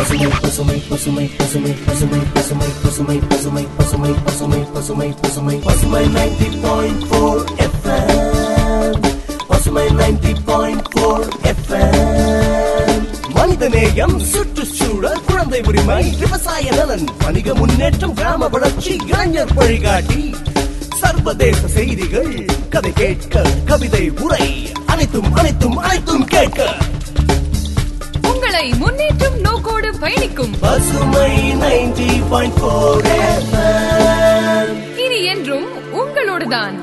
பசுமை பசுமை பசுமை பசுமை பசுமை பசுமை பசுமை பசுமை பசுமை பசுமை பசுமை பசுமை Pasumai ninety point four FM Pasumai ninety point four FM மனிதநேயம் சுற்றுச்சூழல் குழந்தை உரிமை விவசாய நலன் வணிக முன்னேற்றம் கிராம வளர்ச்சி இளைஞர் வழிகாட்டி சர்வதேச செய்திகள் கதை கேட்க கவிதை உரை அனைத்தும் அனைத்தும் அனைத்தும் கேட்க. உங்களை முன்னேற்றும் நோக்கோடு பயணிக்கும் பசுமை நைன்டி பாயிண்ட் இனி என்றும் உங்களோடுதான்.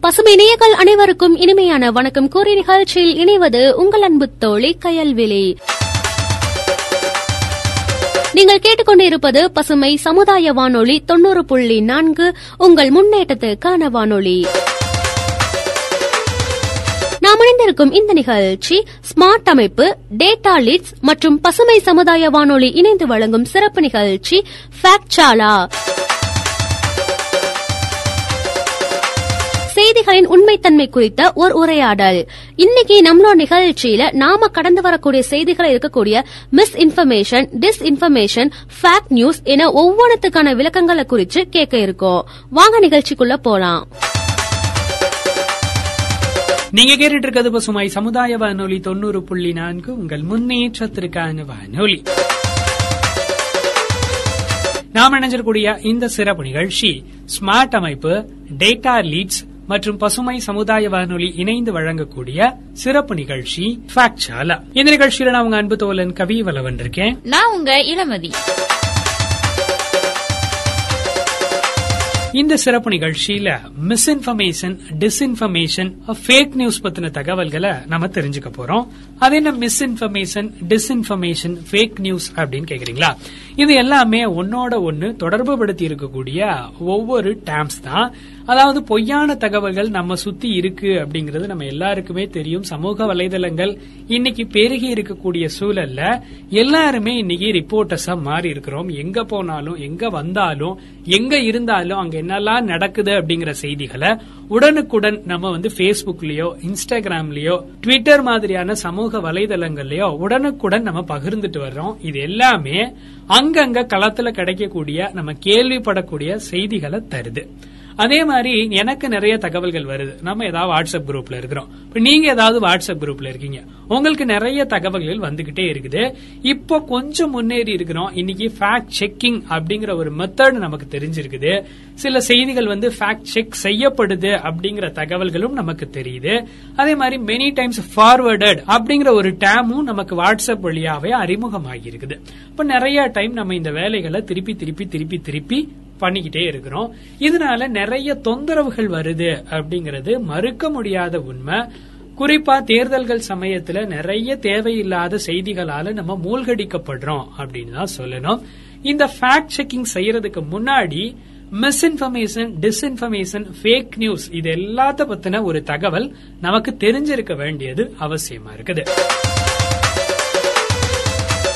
பசுமை நேயர்கள் அனைவருக்கும் இனிமையான வணக்கம். கூறி நிகழ்ச்சியில் இணைவது உங்கள் அன்பு தோழி கயல்விழி. நீங்கள் கேட்டுக்கொண்டிருப்பது பசுமை சமுதாய வானொலி தொண்ணூறு புள்ளி நான்கு. உங்கள் முன்னேற்றத்துக்கான வானொலி. நாம் இணைந்திருக்கும் இந்த நிகழ்ச்சி ஸ்மார்ட் அமைப்பு டேட்டா லீட்ஸ் மற்றும் பசுமை சமுதாய வானொலி இணைந்து வழங்கும் சிறப்பு நிகழ்ச்சி ஃபேக்ட் சாலா செய்திகளின் உண்மைத்தன்மை குறித்த ஒரு உரையாடல். இன்னைக்கு நம்மளோட நிகழ்ச்சியில நாம கடந்து வரக்கூடிய செய்திகள் இருக்கக்கூடிய misinformation disinformation fact news என ஒவ்வொன்றுத்துக்கான விளக்கங்களை குறித்து கேட்க இருக்கோம். வாங்க நிகழ்ச்சிக்குள்ள போலாம். நீங்க கேட்டுட்டு இருக்கிறது பசுமை சமுதாய வானொலி தொண்ணூறு புள்ளி நான்கு உங்கள் முன்னேற்றத்திற்கான வானொலி. நாம் இணைஞ்சிருக்கூடிய இந்த சிறப்பு நிகழ்ச்சி ஸ்மார்ட் அமைப்பு டேட்டா லீட்ஸ் மற்றும் பசுமை சமுதாய வானொலி இணைந்து வழங்கக்கூடிய சிறப்பு நிகழ்ச்சி இந்த நிகழ்ச்சியில நான் உங்க அன்பு தோழன் கவி வலவன் இருக்கேன். நான் உங்க இளமதி. இந்த சிறப்பு நிகழ்ச்சியில மிஸ்இன்ஃபர்மேஷன் டிஸ்இன்ஃபர்மேஷன் ஃபேக் நியூஸ் பத்தின தகவல்களை நம்ம தெரிஞ்சுக்க போறோம். அது என்ன மிஸ்இன்ஃபர்மேஷன் டிஸ்இன்ஃபர்மேஷன் ஃபேக் நியூஸ் அப்படின்னு கேக்குறீங்களா? இது எல்லாமே ஒன்னோட ஒன்னு தொடர்பு படுத்தி இருக்கக்கூடிய ஒவ்வொரு டேம்ஸ் தான். அதாவது பொய்யான தகவல்கள் நம்ம சுத்தி இருக்கு அப்படிங்கறது நம்ம எல்லாருக்குமே தெரியும். சமூக வலைதளங்கள் இன்னைக்கு பெருகி இருக்கக்கூடிய சூழல்ல எல்லாருமே இன்னைக்கு ரிப்போர்ட்டர்ஸா மாறி இருக்கிறோம். எங்க போனாலும் எங்க வந்தாலும் எங்க இருந்தாலும் அங்க என்னெல்லாம் நடக்குது அப்படிங்கிற செய்திகளை உடனுக்குடன் நம்ம வந்து பேஸ்புக்லயோ இன்ஸ்டாகிராம்லயோ ட்விட்டர் மாதிரியான சமூக வலைதளங்கள்லயோ உடனுக்குடன் நம்ம பகிர்ந்துட்டு வர்றோம். இது எல்லாமே அங்கங்க களத்துல கிடைக்கக்கூடிய நம்ம கேள்விப்படக்கூடிய செய்திகளை தருது. அதே மாதிரி எனக்கு நிறைய தகவல்கள் வருது. நம்ம ஏதாவது வாட்ஸ்அப் குரூப்ல இருக்கிறோம். இப்ப நீங்க ஏதாவது வாட்ஸ்அப் குரூப்ல இருக்கீங்க. உங்களுக்கு நிறைய தகவல்கள் வந்துகிட்டே இருக்குது. இப்போ கொஞ்சம் முன்னேறி இருக்கிறோம். இன்னைக்கு ஃபேக்ட் செக்கிங் அப்படிங்கிற ஒரு மெத்தட் நமக்கு தெரிஞ்சிருக்குது. சில செய்திகள் வந்து ஃபேக்ட் செக் செய்யப்படுது அப்படிங்கிற தகவல்களும் நமக்கு தெரியுது. அதே மாதிரி மெனி டைம்ஸ் ஃபார்வர்டட் அப்படிங்கிற ஒரு டேமும் நமக்கு வாட்ஸ்அப் வழியாவே அறிமுகமாகி இருக்குது. இப்ப நிறைய டைம் நம்ம இந்த வேலைகளை திருப்பி திருப்பி திருப்பி திருப்பி பண்ணிக்கிட்டே இருக்கிறோம். இதனால நிறைய தொந்தரவுகள் வருது அப்படிங்கறது மறுக்க முடியாத உண்மை. குறிப்பா தேர்தல்கள் சமயத்துல நிறைய தேவையில்லாத செய்திகளால நம்ம மூழ்கடிக்கப்படுறோம் அப்படின்னு தான் சொல்லணும். இந்த ஃபேக்ட் செக்கிங் செய்யறதுக்கு முன்னாடி மிஸ்இன்ஃபர்மேஷன் டிஸ்இன்ஃபர்மேஷன் ஃபேக் நியூஸ் இது எல்லாத்த பத்தின ஒரு தகவல் நமக்கு தெரிஞ்சிருக்க வேண்டியது அவசியமா இருக்குது.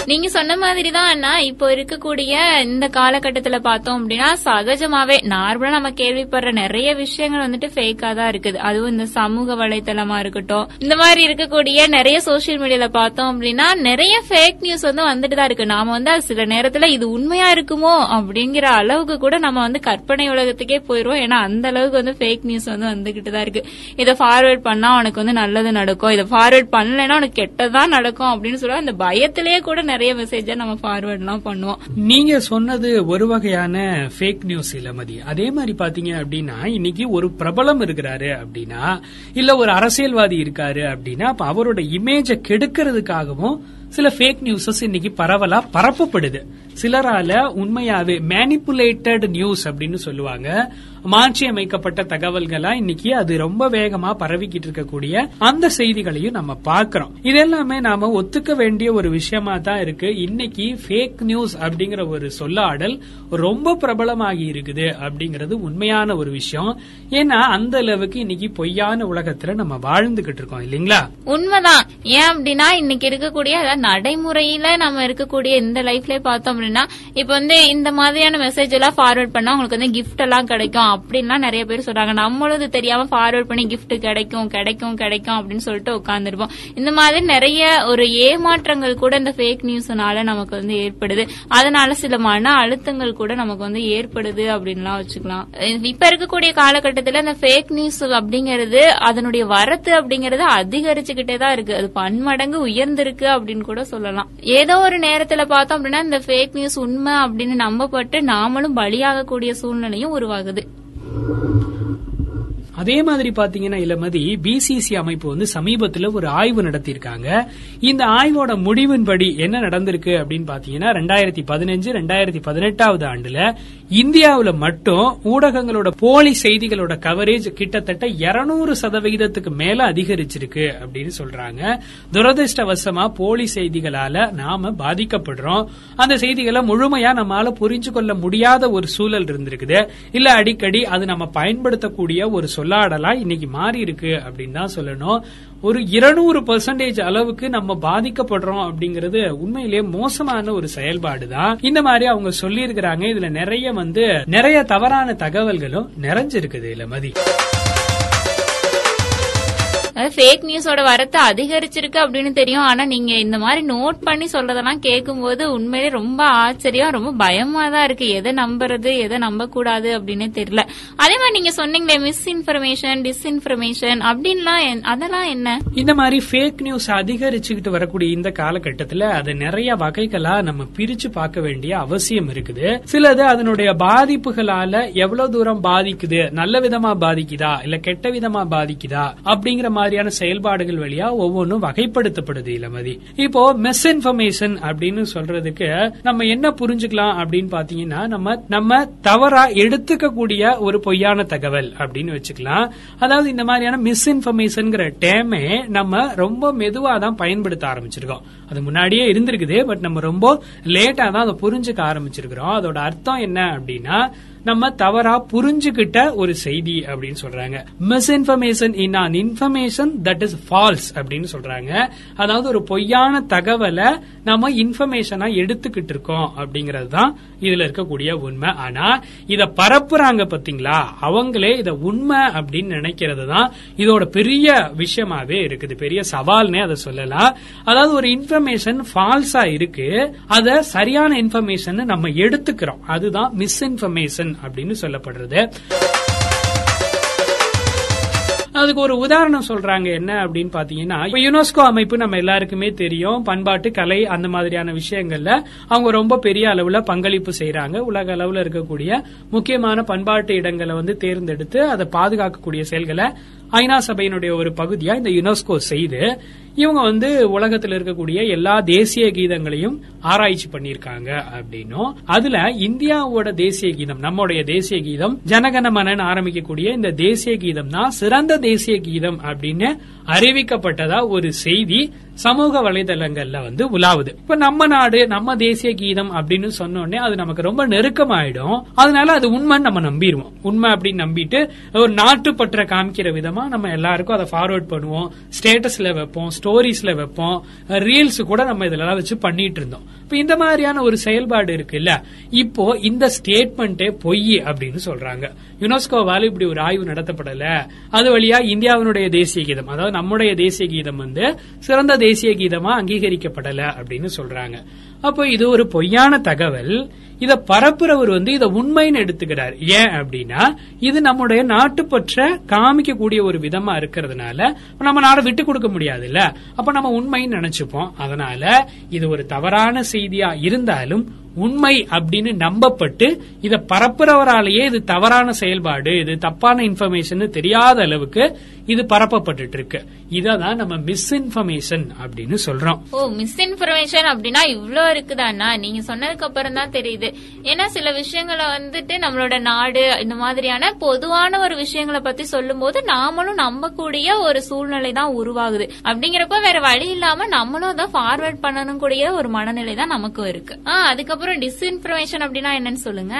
நீங்க சொன்ன மாதிரி தான் அண்ணா இப்போ இருக்கக்கூடிய இந்த காலகட்டத்துல பார்த்தோம் அப்படின்னா சகஜமாவே நார்மலா நம்ம கேள்விப்படுற நிறைய விஷயங்கள் வந்துட்டு ஃபேக்கா தான் இருக்குது. அதுவும் இந்த சமூக வலைத்தளமா இருக்கட்டும் இந்த மாதிரி இருக்கக்கூடிய நிறைய சோசியல் மீடியால பார்த்தோம் அப்படின்னா நிறைய ஃபேக் நியூஸ் வந்து வந்துட்டு தான் இருக்கு. நாம வந்து அது சில நேரத்துல இது உண்மையா இருக்குமோ அப்படிங்கிற அளவுக்கு கூட நம்ம வந்து கற்பனை உலகத்துக்கே போயிருவோம். ஏன்னா அந்த அளவுக்கு வந்து ஃபேக் நியூஸ் வந்து வந்துகிட்டு தான் இருக்கு. இதை ஃபார்வேர்ட் பண்ணா உனக்கு வந்து நல்லது நடக்கும். இதை ஃபார்வேர்ட் பண்ணலைன்னா உனக்கு கெட்டதான் நடக்கும் அப்படின்னு சொல்ல அந்த பயத்திலேயே கூட நிறைய மெசேஜ நம்ம ஃபார்வர்ட் எல்லாம் பண்ணுவோம். நீங்க சொன்னது ஒரு வகையான ஃபேக் நியூஸ் இளமதி அதே மாதிரி பாத்தீங்க அப்படின்னா இன்னைக்கு ஒரு பிரபலம் இருக்கிறாரு அப்படின்னா இல்ல ஒரு அரசியல்வாதி இருக்காரு அப்படின்னா அப்ப அவரோட இமேஜ கெடுக்கிறதுக்காகவும் சில ஃபேக் நியூஸஸ் இன்னைக்கு பரவலா பரப்பப்படுது. சிலரால உண்மையாவே மேனிப்புலேட்டட் நியூஸ் அப்படின்னு சொல்லுவாங்க. மாற்றி அமைக்கப்பட்ட தகவல்களா இன்னைக்கு அது ரொம்ப வேகமா பரவிக்கிட்டு இருக்கக்கூடிய அந்த செய்திகளையும் நம்ம பாக்குறோம் இது எல்லாமே நாம ஒத்துக்க வேண்டிய ஒரு விஷயமா தான் இருக்கு. இன்னைக்கு ஃபேக் நியூஸ் அப்படிங்கிற ஒரு சொல்லாடல் ரொம்ப பிரபலமாகி இருக்குது அப்படிங்கறது உண்மையான ஒரு விஷயம். ஏன்னா அந்த அளவுக்கு இன்னைக்கு பொய்யான உலகத்துல நம்ம வாழ்ந்துகிட்டு இருக்கோம் இல்லீங்களா? உண்மைதான். ஏன் அப்படின்னா இன்னைக்கு இருக்கக்கூடிய நடைமுறையில நம்ம இருக்கக்கூடிய இந்த லைஃப்ல பார்த்தோம் அப்படின்னா இப்ப வந்து இந்த மாதிரியான மெசேஜ் எல்லாம் ஃபார்வர்ட் பண்ணா உங்களுக்கு வந்து கிஃப்ட் எல்லாம் கிடைக்கும். அப்படின்லாம் நிறைய பேர் சொல்றாங்க. நம்மளும் இது தெரியாம ஃபார்வர்ட் பண்ணி கிஃப்ட் கிடைக்கும் கிடைக்கும் கிடைக்கும் அப்படின்னு சொல்லிட்டு உட்காந்துருப்போம் இந்த மாதிரி நிறைய ஒரு ஏமாற்றங்கள் கூட இந்த ஃபேக் நியூஸ்னால நமக்கு வந்து ஏற்படுது. அதனால சில மன அழுத்தங்கள் கூட நமக்கு வந்து ஏற்படுது அப்படின்லாம் வச்சுக்கலாம். இப்ப இருக்கக்கூடிய காலகட்டத்துல இந்த ஃபேக் நியூஸ் அப்படிங்கிறது அதனுடைய வரத்து அப்படிங்கறது அதிகரிச்சுக்கிட்டே தான் இருக்கு. அது பன்மடங்கு உயர்ந்திருக்கு அப்படின்னு கூட சொல்லலாம். ஏதோ ஒரு நேரத்துல பார்த்தோம் அப்படின்னா இந்த ஃபேக் நியூஸ் உண்மை அப்படின்னு நம்பப்பட்டு நாமளும் பலியாகக்கூடிய சூழ்நிலையும் உருவாகுது. அதே மாதிரி பாத்தீங்கன்னா இளமதி பிசிசி அமைப்பு வந்து சமீபத்தில் ஒரு ஆய்வு நடத்தியிருக்காங்க. இந்த ஆய்வோட முடிவின்படி என்ன நடந்திருக்கு அப்படின்னு பாத்தீங்கன்னா ரெண்டாயிரத்தி பதினஞ்சு ரெண்டாயிரத்தி பதினெட்டாவது ஆண்டுல இந்தியாவில் மட்டும் ஊடகங்களோட போலி செய்திகளோட கவரேஜ் கிட்டத்தட்ட 200 சதவிகிதத்துக்கு மேல அதிகரிச்சிருக்கு அப்படின்னு சொல்றாங்க. துரதிருஷ்டவசமா போலி செய்திகளால நாம பாதிக்கப்படுறோம். அந்த செய்திகளை முழுமையா நம்மால புரிஞ்சு கொள்ள முடியாத ஒரு சூழல் இருந்திருக்குது. இல்ல அடிக்கடி அது நம்ம பயன்படுத்தக்கூடிய ஒரு சொல் சொல்லாடலா இன்னைக்கு மாறி இருக்கு அப்படின்னு தான் சொல்லணும். ஒரு இருநூறு பெர்சன்டேஜ் அளவுக்கு நம்ம பாதிக்கப்படுறோம் அப்படிங்கறது உண்மையிலேயே மோசமான ஒரு செயல்பாடு தான் இந்த மாதிரி அவங்க சொல்லி இருக்கிறாங்க இதுல நிறைய வந்து நிறைய தவறான தகவல்களும் நிறைஞ்சிருக்குது மதி? அதாவது ஃபேக் நியூஸோட வரத்து அதிகரிச்சிருக்கு அப்படின்னு தெரியும். ஆனா நீங்க இந்த மாதிரி நோட் பண்ணி சொல்றதெல்லாம் கேட்கும்போது உண்மையிலே ரொம்ப ஆச்சரியம் ரொம்ப பயமா தான் இருக்கு. எதை நம்புறது எதை நம்ப கூடாது அப்படின்னு தெரியல. அதே மாதிரி நீங்க சொன்னீங்களே மிஸ் இன்ஃபர்மேஷன் டிஸ்இன்ஃபர்மேஷன் அப்படின்லாம் அதெல்லாம் என்ன? இந்த மாதிரி ஃபேக் நியூஸ் அதிகரிச்சுக்கிட்டு வரக்கூடிய இந்த காலகட்டத்துல அது நிறைய வகைகளா நம்ம பிரிச்சு பார்க்க வேண்டிய அவசியம் இருக்குது. சிலது அதனுடைய பாதிப்புகளால எவ்வளவு தூரம் பாதிக்குது நல்ல விதமா பாதிக்குதா இல்ல கெட்ட விதமா பாதிக்குதா அப்படிங்கிற மாதிரி மாதிரியான செயல்பாடுகள் வழியா ஒவ்வொன்றும் வகைப்படுத்தப்படுது இளமதி. இப்போ மிஸ் இன்ஃபர்மேஷன் அப்படின்னு சொல்றதுக்கு நம்ம என்ன புரிஞ்சுக்கலாம் அப்படின்னு பாத்தீங்கன்னா நம்ம நம்ம தவறா எடுத்துக்கக்கூடிய ஒரு பொய்யான தகவல் அப்படின்னு வச்சுக்கலாம். அதாவது இந்த மாதிரியான மிஸ் இன்ஃபர்மேஷன் டேமே நம்ம ரொம்ப மெதுவா தான் பயன்படுத்த ஆரம்பிச்சிருக்கோம். அது முன்னாடியே இருந்திருக்குது பட் நம்ம ரொம்ப லேட்டா தான் அதை புரிஞ்சுக்க ஆரம்பிச்சிருக்கிறோம். அதோட அர்த்தம் என்ன அப்படின்னா நம்ம தவறா புரிஞ்சுகிட்ட ஒரு செய்தி அப்படின்னு சொல்றாங்க. Misinformation in an information that is false அப்படின்னு சொல்றாங்க. அதாவது ஒரு பொய்யான தகவலை நம்ம இன்ஃபர்மேஷனா எடுத்துக்கிட்டு இருக்கோம் அப்படிங்கறது தான் இதுல இருக்கக்கூடிய உண்மை. ஆனா இத பரப்புறாங்க பாத்தீங்களா அவங்களே இத உண்மை அப்படின்னு நினைக்கிறது தான் இதோட பெரிய விஷயமாவே இருக்குது. பெரிய சவால்னே அதை சொல்லலாம். அதாவது ஒரு இன்ஃபர்மேஷன் ஃபால்ஸா இருக்கு. அத சரியான இன்ஃபர்மேஷன் நம்ம எடுத்துக்கிறோம். அதுதான் மிஸ் இன்ஃபர்மேஷன் அப்படின்னு சொல்லப்படுறது. அதுக்கு ஒரு உதாரணம் சொல்றாங்க என்ன அப்படின்னு பாத்தீங்கன்னா இப்ப யுனெஸ்கோ அமைப்பு நம்ம எல்லாருக்குமே தெரியும். பண்பாட்டு கலை அந்த மாதிரியான விஷயங்கள்ல அவங்க ரொம்ப பெரிய அளவுல பங்களிப்பு செய்யறாங்க உலக அளவுல இருக்கக்கூடிய முக்கியமான பண்பாட்டு இடங்களை வந்து தேர்ந்தெடுத்து அதை பாதுகாக்கக்கூடிய செயல்களை ஐநா சபையினுடைய ஒரு பகுதியா இந்த யுனெஸ்கோ செய்து இவங்க வந்து உலகத்தில் இருக்கக்கூடிய எல்லா தேசிய கீதங்களையும் ஆராய்ச்சி பண்ணிருக்காங்க அப்படின்னும். அதுல இந்தியாவோட தேசிய கீதம் நம்முடைய தேசிய கீதம் ஜனகன மனன் ஆரம்பிக்கக்கூடிய இந்த தேசிய கீதம் தான் சிறந்த தேசிய கீதம் அப்படின்னு அறிவிக்கப்பட்டதா ஒரு செய்தி. சமூக வலைதளங்கள்ல வந்து உலாவுது. இப்ப நம்ம நாடு நம்ம தேசிய கீதம் அப்படின்னு சொன்ன உடனே அது நமக்கு ரொம்ப நெருக்கமாயிடும். அதனால அது உண்மைன்னு நம்ம நம்பிடுவோம். உண்மை அப்படின்னு நம்பிட்டு ஒரு நாட்டுப்பற்ற காமிக்கிற விதமா நம்ம எல்லாருக்கும் அதை ஃபார்வர்ட் பண்ணுவோம். ஸ்டேட்டஸ்ல வைப்போம் ஸ்டோரிஸ்ல வைப்போம். ரீல்ஸ் கூட நம்ம இதெல்லாம் வச்சு பண்ணிட்டு இருந்தோம். இப்ப இந்த மாதிரியான ஒரு செயல்பாடு இருக்குல்ல? இப்போ இந்த ஸ்டேட்மெண்ட்டே பொய் அப்படின்னு சொல்றாங்க. யுனெஸ்கோவால இப்படி ஒரு ஆய்வு நடத்தப்படல. அது வழியா இந்தியாவினுடைய தேசிய கீதம் அதாவது நம்முடைய தேசிய கீதம் வந்து சிறந்த தேசிய கீதமா அங்கீகரிக்கப்படல அப்படின்னு சொல்றாங்க. அப்போ இது ஒரு பொய்யான தகவல். இத பரப்புறவர் வந்து இத உண்மைன்னு எடுத்துக்கிறார். ஏன் அப்படின்னா இது நம்முடைய நாட்டுப்பற்ற காமிக்கக்கூடிய ஒரு விதமா இருக்கிறதுனால நம்ம நாட விட்டு கொடுக்க முடியாது இல்ல அப்ப நம்ம உண்மைன்னு நினைச்சுப்போம். அதனால இது ஒரு தவறான செய்தியா இருந்தாலும் உண்மை அப்படின்னு நம்பப்பட்டு இத பரப்புறவராலேயே இது தவறான செயல்பாடு இது தப்பான இன்ஃபர்மேஷன் தெரியாத அளவுக்கு இது பரப்பப்பட்டுட்டு இருக்கு இதான் நம்ம மிஸ் இன்ஃபர்மேஷன் அப்படின்னு சொல்றோம். ஓ மிஸ் இன்ஃபர்மேஷன் அப்படின்னா இவ்வளவு இருக்குதாண்ணா நீங்க சொன்னதுக்கு அப்புறம் தான் தெரியுது. ஏன்னா சில விஷயங்களை வந்துட்டு நம்மளோட நாடு இந்த மாதிரியான பொதுவான ஒரு விஷயங்களை பத்தி சொல்லும்போது நாமளும் நம்பக்கூடிய ஒரு சூழ்நிலை தான் உருவாகுது. அப்படிங்கிறப்ப வேற வழி இல்லாம நம்மளும் அதை ஃபார்வர்ட் பண்ணணும் கூடிய ஒரு மனநிலை தான் நமக்கும் இருக்கு. ஆ அதுக்கப்புறம் டிஸ்இன்ஃபர்மேஷன் அப்படின்னா என்னன்னு சொல்லுங்க.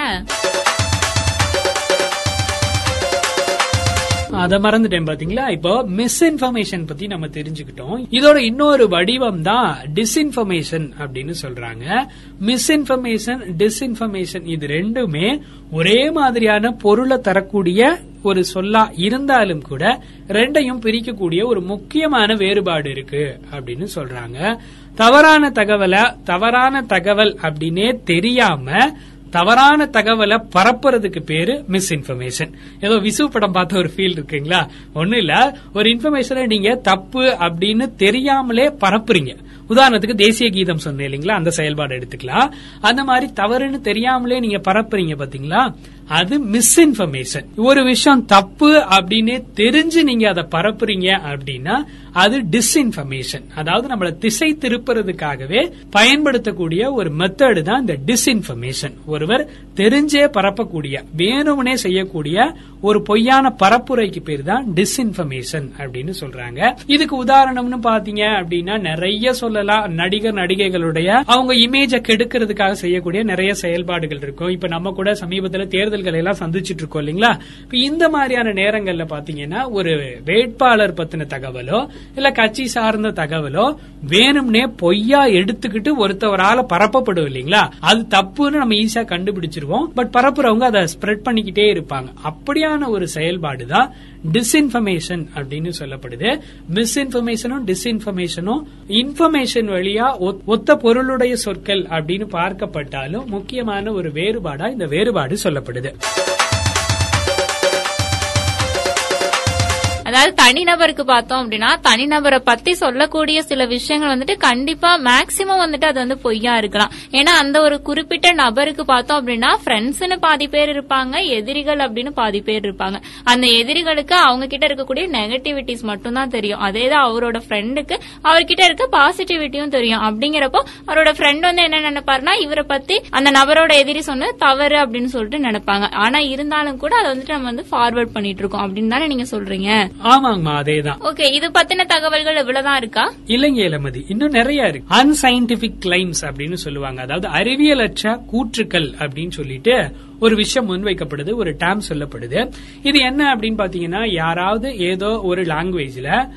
அத மறந்துட்டேன் பாத்தீங்களா? இப்போ மிஸ்இன்ஃபர்மேஷன் பத்தி நம்ம தெரிஞ்சுக்கிட்டோம். இதோட இன்னொரு வடிவம் தான் டிஸ்இன்ஃபர்மேஷன் அப்படின்னு சொல்றாங்க. மிஸ்இன்ஃபர்மேஷன் டிஸ்இன்ஃபர்மேஷன் இது ரெண்டுமே ஒரே மாதிரியான பொருளை தரக்கூடிய ஒரு சொல்லா இருந்தாலும் கூட ரெண்டையும் பிரிக்கக்கூடிய ஒரு முக்கியமான வேறுபாடு இருக்கு அப்படின்னு சொல்றாங்க. தவறான தகவலை தவறான தகவல் அப்படின்னே தெரியாம தவறான தகவலை பரப்புறதுக்கு பேரு மிஸ் இன்ஃபர்மேஷன் ஏதோ விசு படம் பார்த்த ஒரு ஃபீல் இருக்குங்களா? ஒண்ணு இல்ல. ஒரு இன்ஃபர்மேஷனை நீங்க தப்பு அப்படின்னு தெரியாமலே பரப்புறீங்க. உதாரணத்துக்கு தேசிய கீதம் சொன்னேன் இல்லைங்களா? அந்த செயல்பாடு எடுத்துக்கலாம். அந்த மாதிரி தவறுன்னு தெரியாமலே நீங்க பரப்புறீங்க பாத்தீங்களா? அது மிஸ்இன்ஃபர்மேஷன் ஒரு விஷயம் தப்பு அப்படின்னு தெரிஞ்சு நீங்க அதை பரப்புறீங்க அப்படின்னா அது டிஸ்இன்ஃபர்மேஷன் அதாவது நம்மள திசை திருப்புறதுக்காகவே பயன்படுத்தக்கூடிய ஒரு மெத்தடு தான் இந்த டிஸ்இன்ஃபர்மேஷன் ஒருவர் தெரிஞ்சே பரப்பக்கூடிய வேணும்னே செய்யக்கூடிய ஒரு பொய்யான பரப்புரைக்கு பேர் தான் டிஸ்இன்ஃபர்மேஷன் அப்படின்னு சொல்றாங்க. இதுக்கு உதாரணம்னு பாத்தீங்க அப்படின்னா நிறைய சொல்ல சொல்லலாம் நடிகர் நடிகைகளுடைய அவங்க இமேஜ கெடுக்கிறதுக்காக செய்யக்கூடிய நிறைய செயல்பாடுகள் இருக்கும். இப்ப நம்ம கூட சமீபத்துல தேர்தல்களை எல்லாம் சந்திச்சிட்டு இருக்கோம் இல்லைங்களா? இப்ப இந்த மாதிரியான நேரங்கள்ல பாத்தீங்கன்னா ஒரு வேட்பாளர் பத்தின தகவலோ இல்ல கட்சி சார்ந்த தகவலோ வேணும்னே பொய்யா எடுத்துக்கிட்டு ஒருத்தவரால பரப்பப்படும் இல்லைங்களா? அது தப்புன்னு நம்ம ஈஸியா கண்டுபிடிச்சிருவோம். பட் பரப்புறவங்க அதை ஸ்ப்ரெட் பண்ணிக்கிட்டே இருப்பாங்க. அப்படியான ஒரு செயல்பாடு தான் டிஸ்இன்ஃபர்மேஷன் அப்படின்னு சொல்லப்படுது. மிஸ்இன்ஃபர்மேஷனும் டிஸ்இன்ஃபர்மேஷனும் இன்ஃபர்மேஷன் வழியா ஒத்- ஒத்த பொருளுடைய சொற்கள் அப்படின்னு பார்க்கப்பட்டாலும் முக்கியமான ஒரு வேறுபாடா இந்த வேறுபாடு சொல்லப்படுது. அதாவது தனிநபருக்கு பார்த்தோம் அப்படின்னா தனிநபரை பத்தி சொல்லக்கூடிய சில விஷயங்கள் வந்துட்டு கண்டிப்பா மேக்சிமம் வந்துட்டு அது வந்து பொய்யா இருக்கலாம். ஏன்னா அந்த ஒரு குறிப்பிட்ட நபருக்கு பார்த்தோம் அப்படின்னா ஃப்ரெண்ட்ஸ்னு பாதி பேர் இருப்பாங்க எதிரிகள் அப்படின்னு பாதி பேர் இருப்பாங்க. அந்த எதிரிகளுக்கு அவங்க கிட்ட இருக்கக்கூடிய நெகட்டிவிட்டிஸ் மட்டும் தான் தெரியும். அதே தான் அவரோட ஃப்ரெண்டுக்கு அவர்கிட்ட இருக்க பாசிட்டிவிட்டியும் தெரியும். அப்படிங்கிறப்போ அவரோட ஃப்ரெண்ட் வந்து என்ன நினைப்பாருன்னா இவரை பத்தி அந்த நபரோட எதிரி சொன்ன தவறு அப்படின்னு சொல்லிட்டு நினைப்பாங்க. ஆனா இருந்தாலும் கூட அதை வந்துட்டு நம்ம வந்து ஃபார்வர்ட் பண்ணிட்டு இருக்கோம் அப்படின்னு தானே நீங்க சொல்றீங்க? ஆமாங்கம்மா அதேதான். ஓகே இது பத்தின தகவல்கள் இவ்வளவுதான் இருக்கா? இல்லைங்க இளமதி இன்னும் நிறைய இருக்கு. அன்சைன்டிபிக் கிளைம்ஸ் அப்படின்னு சொல்லுவாங்க. அதாவது அறிவியலற்ற கூற்றுக்கள் அப்படின்னு சொல்லிட்டு ஒரு விஷயம் முன்வைக்கப்படுது ஒரு டேம் சொல்லப்படுது. இது என்ன அப்படின்னு பாத்தீங்கன்னா யாராவது ஏதோ ஒரு லாங்குவேஜ்ல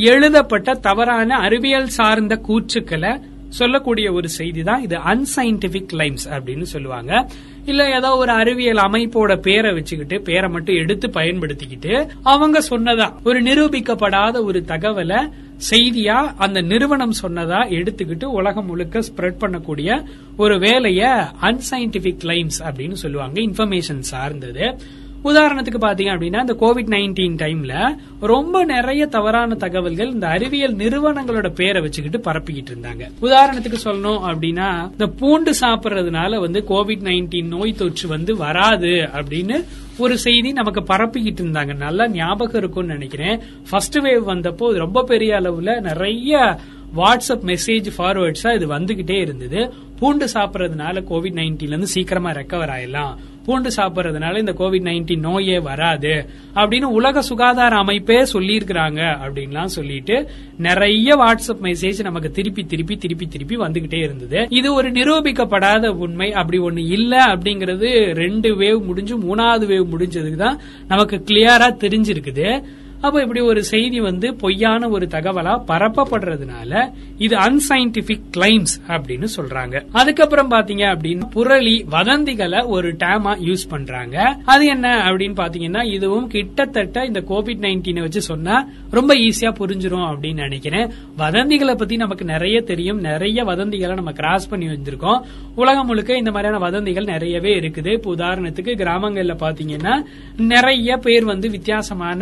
எழுதப்பட்ட தவறான அறிவியல் சார்ந்த கூற்றுக்களை சொல்லக்கூடிய ஒரு செய்தி தான் இது அன்சைன்டிபிக் கிளைம்ஸ் அப்படின்னு சொல்லுவாங்க. இல்ல ஏதோ ஒரு அறிவியல் அமைப்போட பேரை வச்சுக்கிட்டு பேரை மட்டும் எடுத்து பயன்படுத்திக்கிட்டு அவங்க சொன்னதா. ஒரு நிரூபிக்கப்படாத ஒரு தகவலை செய்தியா அந்த நிறுவனம் சொன்னதா எடுத்துக்கிட்டு உலகம் முழுக்க ஸ்ப்ரெட் பண்ணக்கூடிய ஒரு வேலைய அன்சைன்டிபிக் கிளைம்ஸ் அப்படின்னு சொல்லுவாங்க இன்ஃபர்மேஷன் சார்ந்தது. உதாரணத்துக்கு பாத்தீங்க அப்படின்னா இந்த கோவிட் நைன்டீன் டைம்ல ரொம்ப நிறைய தவறான தகவல்கள் இந்த அறிவியல் நிறுவனங்களோட பேரை வச்சுக்கிட்டு பரப்பிக்கிட்டு இருந்தாங்க. உதாரணத்துக்கு சொல்லணும் அப்படின்னா இந்த பூண்டு சாப்பிடுறதுனால வந்து கோவிட் நைன்டீன் நோய் தொற்று வந்து வராது அப்படின்னு ஒரு செய்தி நமக்கு பரப்பிக்கிட்டு இருந்தாங்க. நல்லா ஞாபகம் இருக்கும்னு நினைக்கிறேன். ஃபர்ஸ்ட் வேவ் வந்தப்போ ரொம்ப பெரிய அளவுல நிறைய வாட்ஸ்அப் மெசேஜ் ஃபார்வர்ட்ஸா இது வந்துகிட்டே இருந்தது. பூண்டு சாப்பிடறதுனால கோவிட் நைன்டீன்ல இருந்து சீக்கிரமா ரெக்கவர் ஆயிடலாம். பூண்டு சாப்பிடுறதுனால இந்த கோவிட் நைன்டீன் நோயே வராது அப்படின்னு உலக சுகாதார அமைப்பே சொல்லியிருக்கிறாங்க அப்படின்லாம் சொல்லிட்டு நிறைய வாட்ஸ்அப் மெசேஜ் நமக்கு திருப்பி திருப்பி திருப்பி திருப்பி வந்துகிட்டே இருந்தது. இது ஒரு நிரூபிக்கப்படாத உண்மை. அப்படி ஒண்ணு இல்ல அப்படிங்கறது ரெண்டு வேவ் முடிஞ்சு மூணாவது வேவ் முடிஞ்சதுக்கு தான் நமக்கு கிளியரா தெரிஞ்சிருக்குது. அப்ப இப்படி ஒரு செய்தி வந்து பொய்யான ஒரு தகவலா பரப்பப்படுறதுனால இது அன்சைன்டிபிக் கிளைம்ஸ் அப்படின்னு சொல்றாங்க. அதுக்கப்புறம் பாத்தீங்க அப்படின்னா புரளி வதந்திகளை ஒரு டேமா யூஸ் பண்றாங்க. அது என்ன அப்படின்னு பாத்தீங்கன்னா இதுவும் கிட்டத்தட்ட இந்த கோவிட் நைன்டீனை வச்சு சொன்னா ரொம்ப ஈஸியா புரிஞ்சிரும் அப்படின்னு நினைக்கிறேன். வதந்திகளை பத்தி நமக்கு நிறைய தெரியும். நிறைய வதந்திகளை நம்ம கிராஸ் பண்ணி வந்திருக்கோம். உலகம் முழுக்க இந்த மாதிரியான வதந்திகள் நிறையவே இருக்குது. இப்ப உதாரணத்துக்கு கிராமங்கள்ல பாத்தீங்கன்னா நிறைய பேர் வந்து வித்தியாசமான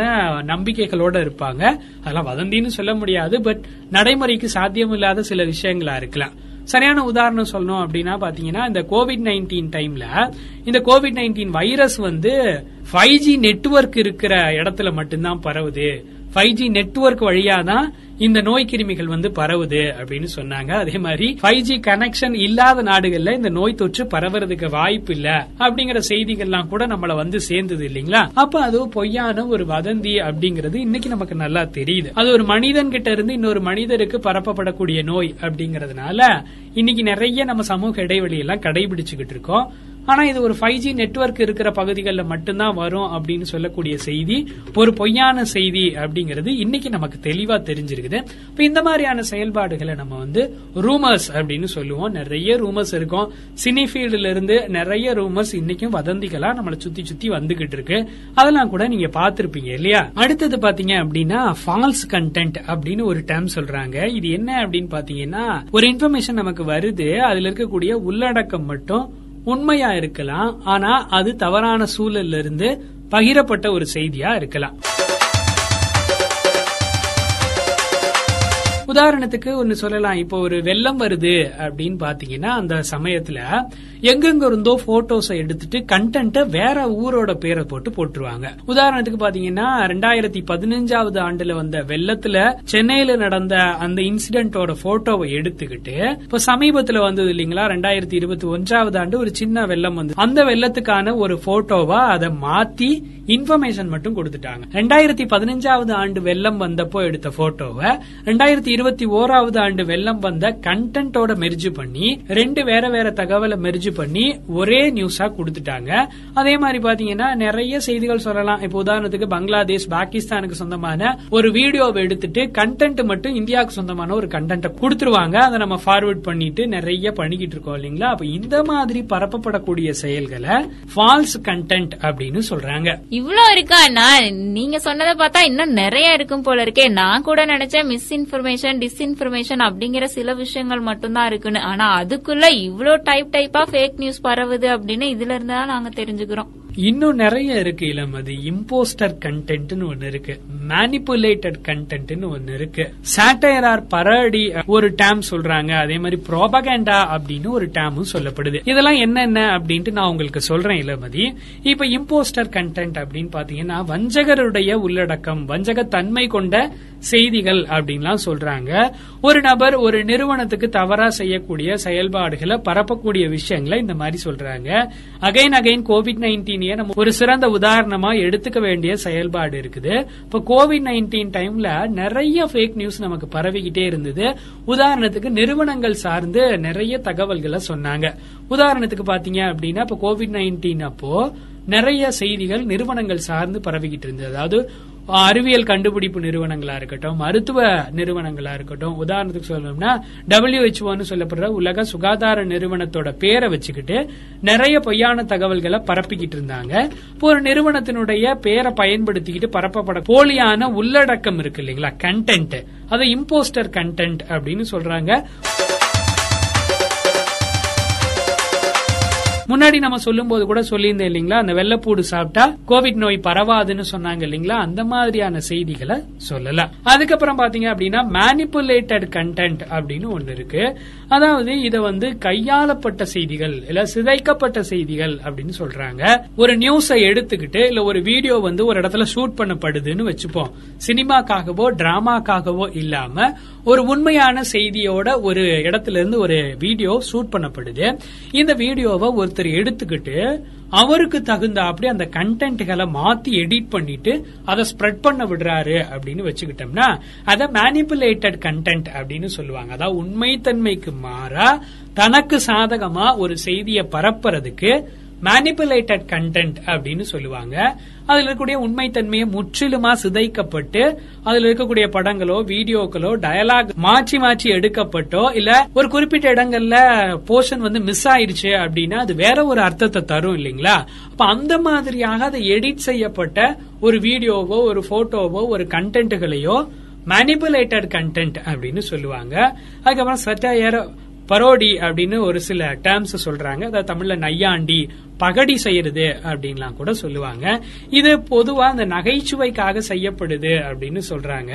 நம்பிக்கைகளோட இருப்பாங்க. அதெல்லாம் வதந்தின்னு சொல்ல முடியாது பட் நடைமுறைக்கு சாத்தியம் இல்லாத சில விஷயங்களா இருக்கலாம். சரியான உதாரணம் சொல்லணும் அப்படின்னா பாத்தீங்கன்னா இந்த கோவிட் நைன்டீன் டைம்ல இந்த கோவிட் நைன்டீன் வைரஸ் வந்து ஃபைவ் ஜி நெட்ஒர்க் இருக்கிற இடத்துல மட்டும்தான் பரவுது. ஃபைவ் ஜி நெட்ஒர்க் வழியா தான் இந்த நோய் கிருமிகள் வந்து பரவுது அப்படின்னு சொன்னாங்க. அதே மாதிரி ஃபைவ் ஜி கனெக்ஷன் இல்லாத நாடுகள்ல இந்த நோய் தொற்று பரவுறதுக்கு வாய்ப்பு இல்ல அப்படிங்கிற செய்திகள்லாம் கூட நம்மள வந்து சேர்ந்தது இல்லைங்களா? அப்ப அது பொய்யான ஒரு வதந்தி அப்படிங்கிறது இன்னைக்கு நமக்கு நல்லா தெரியுது. அது ஒரு மனிதன் கிட்ட இருந்து இன்னொரு மனிதருக்கு பரப்பப்படக்கூடிய நோய் அப்படிங்கறதுனால இன்னைக்கு நிறைய நம்ம சமூக இடைவெளி எல்லாம் கடைபிடிச்சுக்கிட்டு இருக்கோம். ஆனா இது ஒரு ஃபைவ் ஜி நெட்ஒர்க் இருக்கிற பகுதிகளில் மட்டும்தான் வரும் அப்படின்னு சொல்லக்கூடிய செய்தி ஒரு பொய்யான செய்தி அப்படிங்கிறது இன்னைக்கு நமக்கு தெளிவா தெரிஞ்சிருக்குது. இப்ப இந்த மாதிரியான செயல்பாடுகளை நம்ம வந்து ரூமர்ஸ் அப்படின்னு சொல்லுவோம். நிறைய ரூமர்ஸ் இருக்கும். சினி ஃபீல்டுல இருந்து நிறைய ரூமர்ஸ் இன்னைக்கும் வதந்திகளா நம்மளை சுத்தி சுத்தி வந்துகிட்டு இருக்கு. அதெல்லாம் கூட நீங்க பாத்திருப்பீங்க இல்லையா? அடுத்தது பாத்தீங்க அப்படின்னா ஃபால்ஸ் கண்டென்ட் அப்படின்னு ஒரு டேர்ம் சொல்றாங்க. இது என்ன அப்படின்னு பாத்தீங்கன்னா ஒரு இன்ஃபர்மேஷன் நமக்கு வருது. அதுல இருக்கக்கூடிய உள்ளடக்கம் மட்டும் உண்மையா இருக்கலாம் ஆனா அது தவறான சூழல்ல இருந்து பகிரப்பட்ட ஒரு செய்தியா இருக்கலாம். உதாரணத்துக்கு ஒன்னு சொல்லலாம். இப்போ ஒரு வெள்ளம் வருது அப்படின்னு பாத்தீங்கன்னா அந்த சமயத்துல எங்கெங்க இருந்தோ போட்டோஸை எடுத்துட்டு கண்டென்ட்டை வேற ஊரோட பேரை போட்டு போட்டுருவாங்க. உதாரணத்துக்கு பாத்தீங்கன்னா ரெண்டாயிரத்தி பதினஞ்சாவது ஆண்டுல வந்த வெள்ளத்துல சென்னையில நடந்த அந்த இன்சிடென்டோட போட்டோவை எடுத்துக்கிட்டு இப்ப சமீபத்துல வந்தது இல்லைங்களா ரெண்டாயிரத்தி இருபத்தி ஒன்றாவது ஆண்டு ஒரு சின்ன வெள்ளம் வந்து அந்த வெள்ளத்துக்கான ஒரு போட்டோவா அதை மாத்தி இன்ஃபர்மேஷன் மட்டும் கொடுத்துட்டாங்க. ரெண்டாயிரத்தி பதினஞ்சாவது ஆண்டு வெள்ளம் வந்தப்போ எடுத்த போட்டோவை ரெண்டாயிரத்தி இருபத்தி ஓராவது ஆண்டு வெள்ளம் வந்த கண்டென்ட்டோட மெர்ஜ் பண்ணி ரெண்டு வேற வேற தகவலை மெர்ஜ் பண்ணி ஒரே நியூஸா கொடுத்துட்டாங்க. அதே மாதிரி பாத்தீங்கன்னா நிறைய செய்திகள் சொல்லலாம். இப்போ உதாரணத்துக்கு பங்களாதேஷ் பாகிஸ்தானுக்கு சொந்தமான ஒரு வீடியோவை எடுத்துட்டு கண்டென்ட் மட்டும் இந்தியாவுக்கு சொந்தமான ஒரு கண்டென்ட்டை கொடுத்துருவாங்க. அதை நம்ம ஃபார்வர்ட் பண்ணிட்டு நிறைய பண்ணிக்கிட்டு இருக்கோம் இல்லைங்களா? அப்ப இந்த மாதிரி பரப்பப்படக்கூடிய செயல்களை ஃபால்ஸ் கண்டென்ட் அப்படின்னு சொல்றாங்க. இவ்ளோ இருக்கா? அண்ணா நீங்க சொன்னதை பார்த்தா இன்னும் நிறைய இருக்கும் போல இருக்கே. நான் கூட நினைச்சேன் மிஸ் இன்ஃபர்மேஷன் டிஸ்இன்ஃபர்மேஷன் அப்படிங்கிற சில விஷயங்கள் மட்டும்தான் இருக்குன்னு. ஆனா அதுக்குள்ள இவ்ளோ டைப் டைப்பா ஃபேக் நியூஸ் பரவுது அப்படின்னு இதுல இருந்தா தான் நாங்க தெரிஞ்சுக்கிறோம். இன்னும் நிறைய இருக்கு இளமதி இம்போஸ்டர் கண்டென்ட்னு ஒன்னு இருக்கு. மேனிப்புலேட்டட் கண்டென்ட்னு ஒன்னு இருக்கு. சாட்டையரார் பரடி ஒரு டேம் சொல்றாங்க. அதே மாதிரி ப்ரோபகேண்டா அப்படின்னு ஒரு டேமும் சொல்லப்படுது. இதெல்லாம் என்னென்ன அப்படின்ட்டு நான் உங்களுக்கு சொல்றேன் இளமதி இப்ப இம்போஸ்டர் கண்டென்ட் அப்படின்னு பாத்தீங்கன்னா வஞ்சகருடைய உள்ளடக்கம் வஞ்சக தன்மை கொண்ட செய்திகள் அப்படின்லாம் சொல்றாங்க. ஒரு நபர் ஒரு நிறுவனத்துக்கு தவறா செய்யக்கூடிய செயல்பாடுகளை பரப்பக்கூடிய விஷயங்களை இந்த மாதிரி சொல்றாங்க. அகைன் அகைன் கோவிட் நைன்டீனையே நம்ம ஒரு சிறந்த உதாரணமா எடுத்துக்க வேண்டிய செயல்பாடு இருக்குது. இப்ப கோவிட் நைன்டீன் டைம்ல நிறைய ஃபேக் நியூஸ் நமக்கு பரவிக்கிட்டே இருந்தது. உதாரணத்துக்கு நிறுவனங்கள் சார்ந்து நிறைய தகவல்களை சொன்னாங்க. உதாரணத்துக்கு பாத்தீங்க அப்படின்னா இப்ப கோவிட் நைன்டீன் அப்போ நிறைய செய்திகள் நிறுவனங்கள் சார்ந்து பரவிக்கிட்டு இருந்தது. அதாவது அறிவியல் கண்டுபிடிப்பு நிறுவனங்களா இருக்கட்டும் மருத்துவ நிறுவனங்களா இருக்கட்டும் உதாரணத்துக்கு சொல்லணும்னா டபிள்யூஹெச்ஓன்னு சொல்லப்படுற உலக சுகாதார நிறுவனத்தோட பேரை வச்சுக்கிட்டு நிறைய பொய்யான தகவல்களை பரப்பிக்கிட்டு இருந்தாங்க. இப்போ ஒரு நிறுவனத்தினுடைய பேரை பயன்படுத்திக்கிட்டு பரப்பப்பட போலியான உள்ளடக்கம் இருக்கு இல்லைங்களா? கண்டென்ட் அதை இம்போஸ்டர் கண்டென்ட் அப்படின்னு சொல்றாங்க. முன்னாடி நம்ம சொல்லும்போது கூட சொல்லியிருந்தேன் இல்லைங்களா? அந்த வெள்ளப்பூடு சாப்பிட்டா கோவிட் நோய் பரவாதுன்னு சொன்னாங்க இல்லைங்களா? அந்த மாதிரியான செய்திகளை சொல்லலாம் அதுக்கப்புறம் பாத்தீங்க அப்படின்னா மேனிப்புலேட்டட் கண்டென்ட் அப்படின்னு ஒண்ணு இருக்கு. அதாவது இத வந்து கையாளப்பட்ட செய்திகள் இல்ல சிதைக்கப்பட்ட செய்திகள் அப்படின்னு சொல்றாங்க. ஒரு நியூஸை எடுத்துக்கிட்டு இல்ல ஒரு வீடியோ வந்து ஒரு இடத்துல ஷூட் பண்ணப்படுதுன்னு வச்சுப்போம். சினிமாக்காகவோ டிராமாக்காகவோ இல்லாம ஒரு உண்மையான செய்தியோட ஒரு இடத்துல இருந்து ஒரு வீடியோ ஷூட் பண்ணப்படுது. இந்த வீடியோவை ஒருத்தர் எடுத்துக்கிட்டு அவருக்கு தகுந்த அப்படி அந்த கண்டென்ட்களை மாத்தி எடிட் பண்ணிட்டு அதை ஸ்ப்ரெட் பண்ண விடுறாரு அப்படின்னு வச்சுக்கிட்டோம்னா அதை மேனிப்புலேட்டட் கண்டென்ட் அப்படின்னு சொல்லுவாங்க. அதாவது உண்மைத்தன்மைக்கு மாறா தனக்கு சாதகமா ஒரு செய்தியை பரப்புறதுக்கு மேனிப்புலேட்டட் கண்டென்ட் அப்படின்னு சொல்லுவாங்க. அதுல இருக்கக்கூடிய உண்மைத்தன்மையை முற்றிலுமா சிதைக்கப்பட்டு அதுல இருக்கக்கூடிய படங்களோ வீடியோக்களோ டயலாக் மாற்றி மாற்றி எடுக்கப்பட்டோ இல்ல ஒரு குறிப்பிட்ட இடங்கள்ல போர்ஷன் வந்து மிஸ் ஆயிருச்சு அப்படின்னா அது வேற ஒரு அர்த்தத்தை தரும் இல்லைங்களா? அப்ப அந்த மாதிரியாக அதை எடிட் செய்யப்பட்ட ஒரு வீடியோவோ ஒரு போட்டோவோ ஒரு கண்டென்ட்டுகளையோ மேனிபுலேட்டட் கண்டென்ட் அப்படின்னு சொல்லுவாங்க. அதுக்கப்புறம் சட்டையர் பரோடி அப்படின்னு ஒரு சில டேர்ம்ஸ் சொல்றாங்க. அதாவது தமிழ்ல நையாண்டி பகடி செய்யறது அப்படின்லாம் கூட சொல்லுவாங்க. இது பொதுவா அந்த நகைச்சுவைக்காக செய்யப்படுது அப்படின்னு சொல்றாங்க.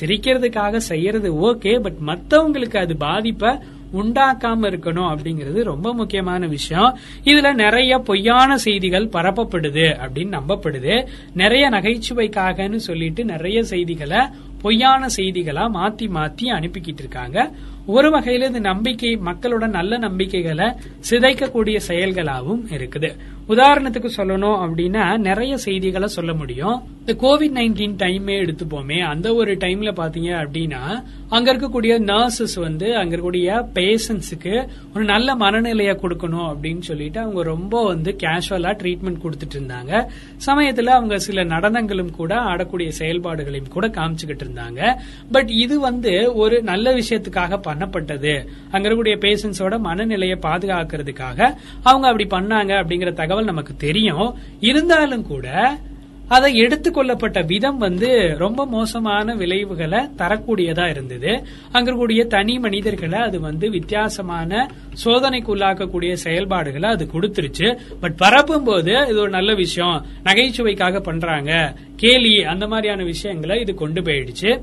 சிரிக்கிறதுக்காக செய்யறது ஓகே பட் மத்தவங்களுக்கு அது பாதிப்பை உண்டாக்காம இருக்கணும் அப்படிங்கிறது ரொம்ப முக்கியமான விஷயம். இதுல நிறைய பொய்யான செய்திகள் பரப்பப்படுது அப்படின்னு நம்பப்படுது. நிறைய நகைச்சுவைக்காகன்னு சொல்லிட்டு நிறைய செய்திகளை பொய்யான செய்திகளா மாத்தி மாத்தி அனுப்பிக்கிட்டு இருக்காங்க. ஒரு வகையில இது நம்பிக்கை மக்களோட நல்ல நம்பிக்கைகளை சிதைக்கக்கூடிய செயல்களாகவும் இருக்குது. உதாரணத்துக்கு சொல்லணும் அப்படின்னா நிறைய செய்திகளை சொல்ல முடியும். இந்த கோவிட் நைன்டீன் டைமே எடுத்துப்போமே அந்த ஒரு டைம்ல பாத்தீங்க அப்படின்னா அங்க இருக்கக்கூடிய நர்சஸ் வந்து அங்க இருக்கக்கூடிய பேஷன்ஸுக்கு ஒரு நல்ல மனநிலையை கொடுக்கணும் அப்படின்னு சொல்லிட்டு அவங்க ரொம்ப வந்து கேஷுவலா ட்ரீட்மெண்ட் கொடுத்துட்டு இருந்தாங்க. சமயத்துல அவங்க சில நடனங்களும் கூட ஆடக்கூடிய செயல்பாடுகளையும் கூட காமிச்சுக்கிட்டு இருந்தாங்க. பட் இது வந்து ஒரு நல்ல விஷயத்துக்காக பண்ணப்பட்டது. அங்க இருக்கக்கூடிய பேஷன்ஸோட மனநிலையை பாதுகாக்கிறதுக்காக அவங்க அப்படி பண்ணாங்க அப்படிங்கிற தகவல் நமக்கு தெரியும். இருந்தாலும் கூட அதை எடுத்துக்கொள்ளப்பட்ட விதம் வந்து ரொம்ப மோசமான விளைவுகளை தரக்கூடியதா இருந்தது. அங்கக்கூடிய இருக்கக்கூடிய தனி மனிதர்களை அது வந்து வித்தியாசமான சோதனைக்கு உள்ளாக்கக்கூடிய செயல்பாடுகளை அது கொடுத்துருச்சு. பட் பரப்பும் போது இது ஒரு நல்ல விஷயம். நகைச்சுவைக்காக பண்றாங்க. கேலி அந்த மாதிரியான விஷயங்களை இது கொண்டு போயிடுச்சு.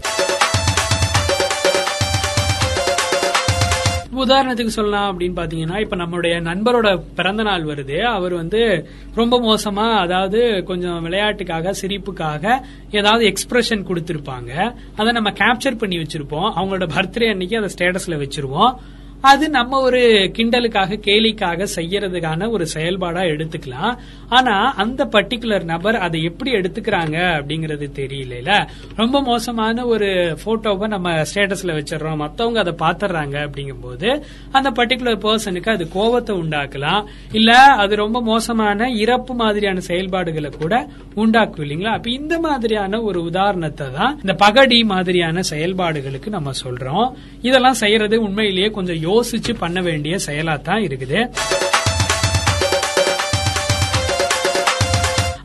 உதாரணத்துக்கு சொல்லலாம் அப்படின்னு பாத்தீங்கன்னா இப்ப நம்மளுடைய நண்பரோட பிறந்த நாள் வருது. அவர் வந்து ரொம்ப மோசமா அதாவது கொஞ்சம் விளையாட்டுக்காக சிரிப்புக்காக ஏதாவது எக்ஸ்பிரஷன் கொடுத்திருப்பாங்க. அதை நம்ம கேப்சர் பண்ணி வச்சிருப்போம். அவங்களோட பர்த்டே அன்னைக்கு அதை ஸ்டேட்டஸ்ல வச்சிருவோம். அது நம்ம ஒரு கிண்டலுக்காக கேலிக்காக செய்யறதுக்கான ஒரு செயல்பாடா எடுத்துக்கலாம். ஆனா அந்த பர்டிகுலர் நபர் அதை எப்படி எடுத்துக்கிறாங்க அப்படிங்கறது தெரியல ரொம்ப மோசமான ஒரு போட்டோவை நம்ம ஸ்டேட்டஸ்ல வச்சிடறோம். மத்தவங்க அதை பாத்துறாங்க அப்படிங்கும்போது அந்த பர்டிகுலர் பர்சனுக்கு அது கோபத்தை உண்டாக்கலாம். இல்ல அது ரொம்ப மோசமான இறப்பு மாதிரியான செயல்பாடுகளை கூட உண்டாக்கும் இல்லைங்களா? அப்ப இந்த மாதிரியான ஒரு உதாரணத்தை தான் இந்த பகடி மாதிரியான செயல்பாடுகளுக்கு நம்ம சொல்றோம். இதெல்லாம் செய்யறது உண்மையிலேயே கொஞ்சம் யோசிச்சு பண்ண வேண்டிய செயலா தான் இருக்குது.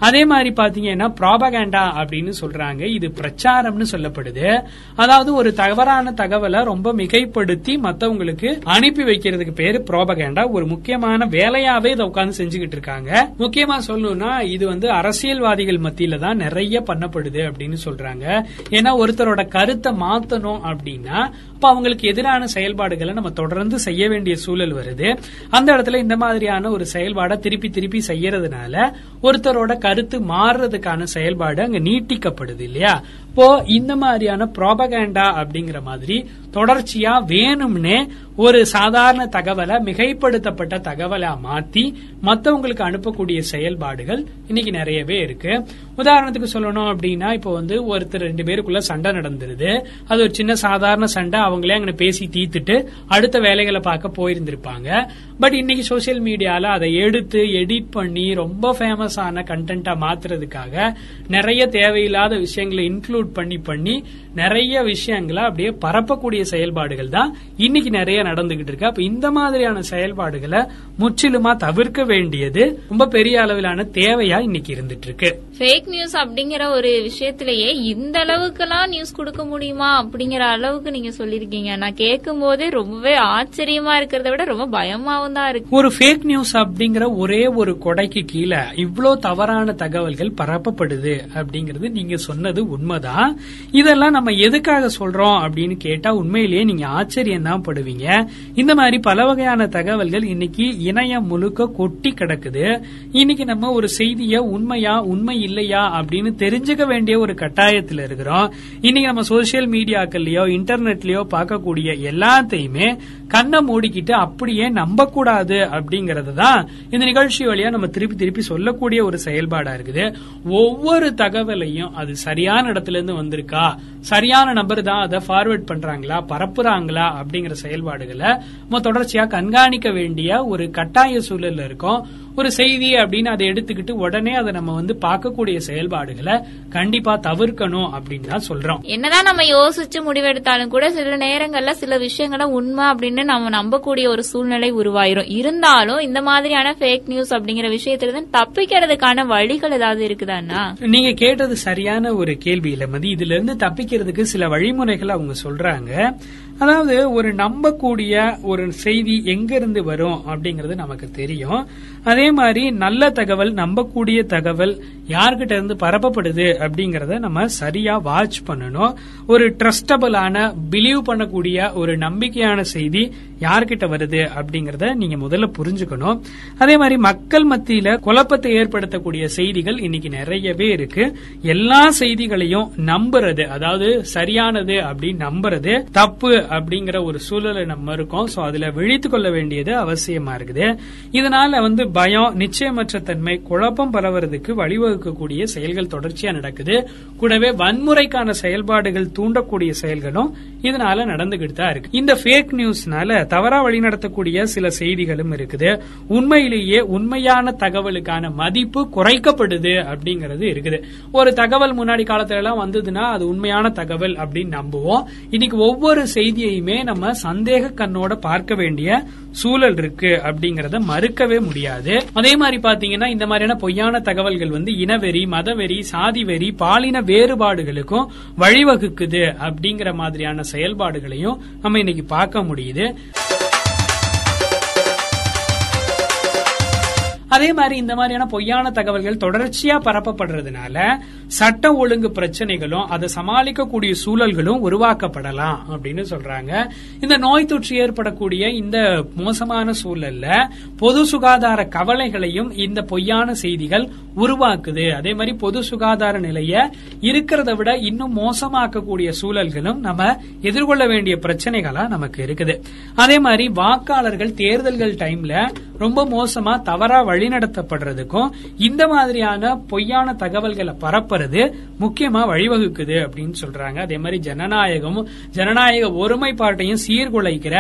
அதே மாதிரி பாத்தீங்கன்னா ப்ராபகேண்டா அப்படின்னு சொல்றாங்க. இது பிரச்சாரம்னு சொல்லப்படுது. அதாவது ஒரு தவறான தகவலை ரொம்ப மிகைப்படுத்தி மத்தவங்களுக்கு அனுப்பி வைக்கிறதுக்கு பேரு ப்ராபகேண்டா ஒரு முக்கியமான வேலையாவே இதை உட்காந்து செஞ்சுக்கிட்டு இருக்காங்க. முக்கியமா சொல்லணும்னா இது வந்து அரசியல்வாதிகள் மத்தியில தான் நிறைய பண்ணப்படுது அப்படின்னு சொல்றாங்க. ஏன்னா ஒருத்தரோட கருத்தை மாத்தணும் அப்படின்னா அப்ப அவங்களுக்கு எதிரான செயல்பாடுகளை நம்ம தொடர்ந்து செய்ய வேண்டிய சூழல் வருது. அந்த இடத்துல இந்த மாதிரியான ஒரு செயல்பாடை திருப்பி திருப்பி செய்யறதுனால ஒருத்தரோட கருத்து மாறுறதுக்கான செயல்பாடு அங்க நீட்டிக்கப்படுது இல்லையா? இப்போ இந்த மாதிரியான ப்ராபகேண்டா அப்படிங்கிற மாதிரி தொடர்ச்சியா வேணும்னே ஒரு சாதாரண தகவலை மிகைப்படுத்தப்பட்ட தகவலா மாத்தி மத்தவங்களுக்கு அனுப்பக்கூடிய செயல்பாடுகள் இன்னைக்கு நிறையவே இருக்கு. உதாரணத்துக்கு சொல்லணும் அப்படின்னா இப்போ வந்து ஒருத்தர் ரெண்டு பேருக்குள்ள சண்டை நடந்துருது. அது ஒரு சின்ன சாதாரண சண்டை அவங்களே அங்க பேசி தீத்துட்டு அடுத்த வேலைகளை பார்க்க போயிருந்திருப்பாங்க. பட் இன்னைக்கு சோசியல் மீடியால அதை எடுத்து எடிட் பண்ணி ரொம்ப ஃபேமஸ் ஆன கண்டென்ட்டா மாத்துறதுக்காக நிறைய தேவையில்லாத விஷயங்களை இன்க்ளூட் பண்ணி பண்ணி நிறைய விஷயங்களை அப்படியே பரப்பக்கூடிய செயல்பாடுகள் தான் இன்னைக்கு நிறைய நடந்துகிட்டு இருக்கு. அப்ப இந்த மாதிரியான செயல்பாடுகளை முற்றிலுமா தவிர்க்க வேண்டியது ரொம்ப பெரிய அளவிலான தேவையா இன்னைக்கு இருந்துட்டு இருக்கு. ஃபேக் நியூஸ் அப்படிங்கிற ஒரு விஷயத்திலேயே இந்த அளவுக்கெல்லாம் நியூஸ் கொடுக்க முடியுமா அப்படிங்கிற அளவுக்கு நீங்க சொல்லிருக்கீங்க நான் கேட்கும் போதே ரொம்பவே ஆச்சரியமா இருக்கிறத விட ரொம்ப பயமாவும் தான் இருக்கு. ஒரு ஃபேக் நியூஸ் அப்படிங்கிற ஒரே ஒரு கொடைக்கு கீழே இவ்ளோ தவறான தகவல்கள் பரப்பப்படுது அப்படிங்கறது நீங்க சொன்னது உண்மைதான். இதெல்லாம் நம்ம எதுக்காக சொல்றோம் அப்படின்னு கேட்டா உண்மையிலேயே நீங்க ஆச்சரியம் தான் படுவீங்க. இந்த மாதிரி பல வகையான தகவல்கள் இன்னைக்கு இணையம் முழுக்க கொட்டி கிடக்குது. இன்னைக்கு நம்ம ஒரு செய்திய உண்மையா உண்மை இல்லையா அப்படின்னு தெரிஞ்சுக்க வேண்டிய ஒரு கட்டாயத்தில் இருக்கிறோம். இன்னைக்கு நம்ம சோசியல் மீடியாக்கள்லயோ இன்டர்நெட்லயோ பார்க்கக்கூடிய எல்லாத்தையுமே கண்ணை மூடிக்கிட்டு அப்படியே நம்ப கூடாது அப்படிங்கறது தான் இந்த நிகழ்ச்சி வழியா நம்ம திருப்பி திருப்பி சொல்லக்கூடிய ஒரு செயல்பாடா இருக்குது. ஒவ்வொரு தகவலையும் அது சரியான இடத்துல இருந்து வந்திருக்கா? சரியான நபர் தான் அதை ஃபார்வர்ட் பண்றாங்களா? பரப்புறாங்களா? அப்படிங்கிற செயல்பாடுகளை நம்ம தொடர்ச்சியா கண்காணிக்க வேண்டிய ஒரு கட்டாய சூழல்ல இருக்கோம். ஒரு செய்தி அப்படின்னு அதை எடுத்துக்கிட்டு உடனே அதை நம்ம வந்து பார்க்கக்கூடிய செயல்பாடுகளை கண்டிப்பா தவிர்க்கணும் அப்படின்னு தான் சொல்றோம். என்னதான் நம்ம யோசிச்சு முடிவெடுத்தாலும் கூட சில நேரங்கள்ல சில விஷயங்களை உண்மை அப்படின்னு நம்ம நம்பக்கூடிய ஒரு சூழ்நிலை உருவாயிரும். இருந்தாலும் இந்த மாதிரியான ஃபேக் நியூஸ் அப்படிங்கிற விஷயத்துல தப்பிக்கிறதுக்கான வழிகள் ஏதாவது இருக்குதாண்ணா நீங்க கேட்டது சரியான ஒரு கேள்வி இல்ல மதி. இதுல இருந்து தப்பிக்கிறதுக்கு சில வழிமுறைகள் அவங்க சொல்றாங்க. அதாவது ஒரு நம்பக்கூடிய ஒரு செய்தி எங்கிருந்து வரும் அப்படிங்கறது நமக்கு தெரியும். அதே மாதிரி நல்ல தகவல் நம்பக்கூடிய தகவல் யார்கிட்ட இருந்து பரப்பப்படுது அப்படிங்கறத நம்ம சரியா வாட்ச் பண்ணணும். ஒரு ட்ரஸ்டபிளான பிலீவ் பண்ணக்கூடிய ஒரு நம்பிக்கையான செய்தி யார்கிட்ட வருது அப்படிங்கறத நீங்க முதல்ல புரிஞ்சுக்கணும். அதே மாதிரி மக்கள் மத்தியில குழப்பத்தை ஏற்படுத்தக்கூடிய செய்திகள் இன்னைக்கு நிறையவே இருக்கு. எல்லா செய்திகளையும் நம்புறது அதாவது சரியானது அப்படின்னு நம்புறது தப்பு அப்படிங்கிற ஒரு சூழலை நம்ம இருக்கோம். சோ அதுல விழித்து கொள்ள வேண்டியது அவசியமா இருக்குது. இதனால வந்து பயம் நிச்சயமற்ற தன்மை குழப்பம் பரவுறதுக்கு வழிவகுக்கக்கூடிய செயல்கள் தொடர்ச்சியா நடக்குது. கூடவே வன்முறைக்கான செயல்பாடுகள் தூண்டக்கூடிய செயல்களும் இதனால நடந்துகிட்டு தான் இருக்கு. இந்த ஃபேக் நியூஸ்னால தவறா வழிநடத்தக்கூடிய சில செய்திகளும் இருக்குது. உண்மையிலேயே உண்மையான தகவலுக்கான மதிப்பு குறைக்கப்படுது அப்படிங்கறது இருக்குது. ஒரு தகவல் முன்னாடி காலத்துல எல்லாம் வந்ததுன்னா அது உண்மையான தகவல் அப்படின்னு நம்புவோம். இன்னைக்கு ஒவ்வொரு செய்தி செய்தியையுமே நம்ம சந்தேக கண்ணோட பார்க்க வேண்டிய சூழல் இருக்கு அப்படிங்கறத மறுக்கவே முடியாது. அதே மாதிரி பாத்தீங்கன்னா இந்த மாதிரியான பொய்யான தகவல்கள் வந்து இனவெறி மதவெறி சாதி வெறி பாலின வேறுபாடுகளுக்கும் வழிவகுக்குது அப்படிங்கிற மாதிரியான செயல்பாடுகளையும் நம்ம இன்னைக்கு பார்க்க முடியுது. அதே மாதிரி இந்த மாதிரியான பொய்யான தகவல்கள் தொடர்ச்சியா பரப்பப்படுறதுனால சட்ட ஒழுங்கு பிரச்சனைகளும் அதை சமாளிக்கக்கூடிய சூழல்களும் உருவாக்கப்படலாம் அப்படின்னு சொல்றாங்க. இந்த நோய் தொற்று ஏற்படக்கூடிய இந்த மோசமான சூழல்ல பொது சுகாதார கவலைகளையும் இந்த பொய்யான செய்திகள் உருவாக்குது. அதே மாதிரி பொது சுகாதார நிலைய இருக்கிறத விட இன்னும் மோசமாக்கக்கூடிய சூழல்களும் நம்ம எதிர்கொள்ள வேண்டிய பிரச்சனைகளா நமக்கு இருக்குது. அதே மாதிரி வாக்காளர்கள் தேர்தல்கள் டைம்ல ரொம்ப மோசமா தவறா வழிநடத்தப்படுறதுக்கும் இந்த மாதிரியான பொய்யான தகவல்களை பரப்புறது முக்கியமா வழிவகுக்குது அப்படின்னு சொல்றாங்க. அதே மாதிரி ஜனநாயகம் ஜனநாயக ஒருமைப்பாட்டையும் சீர்குலைக்கிற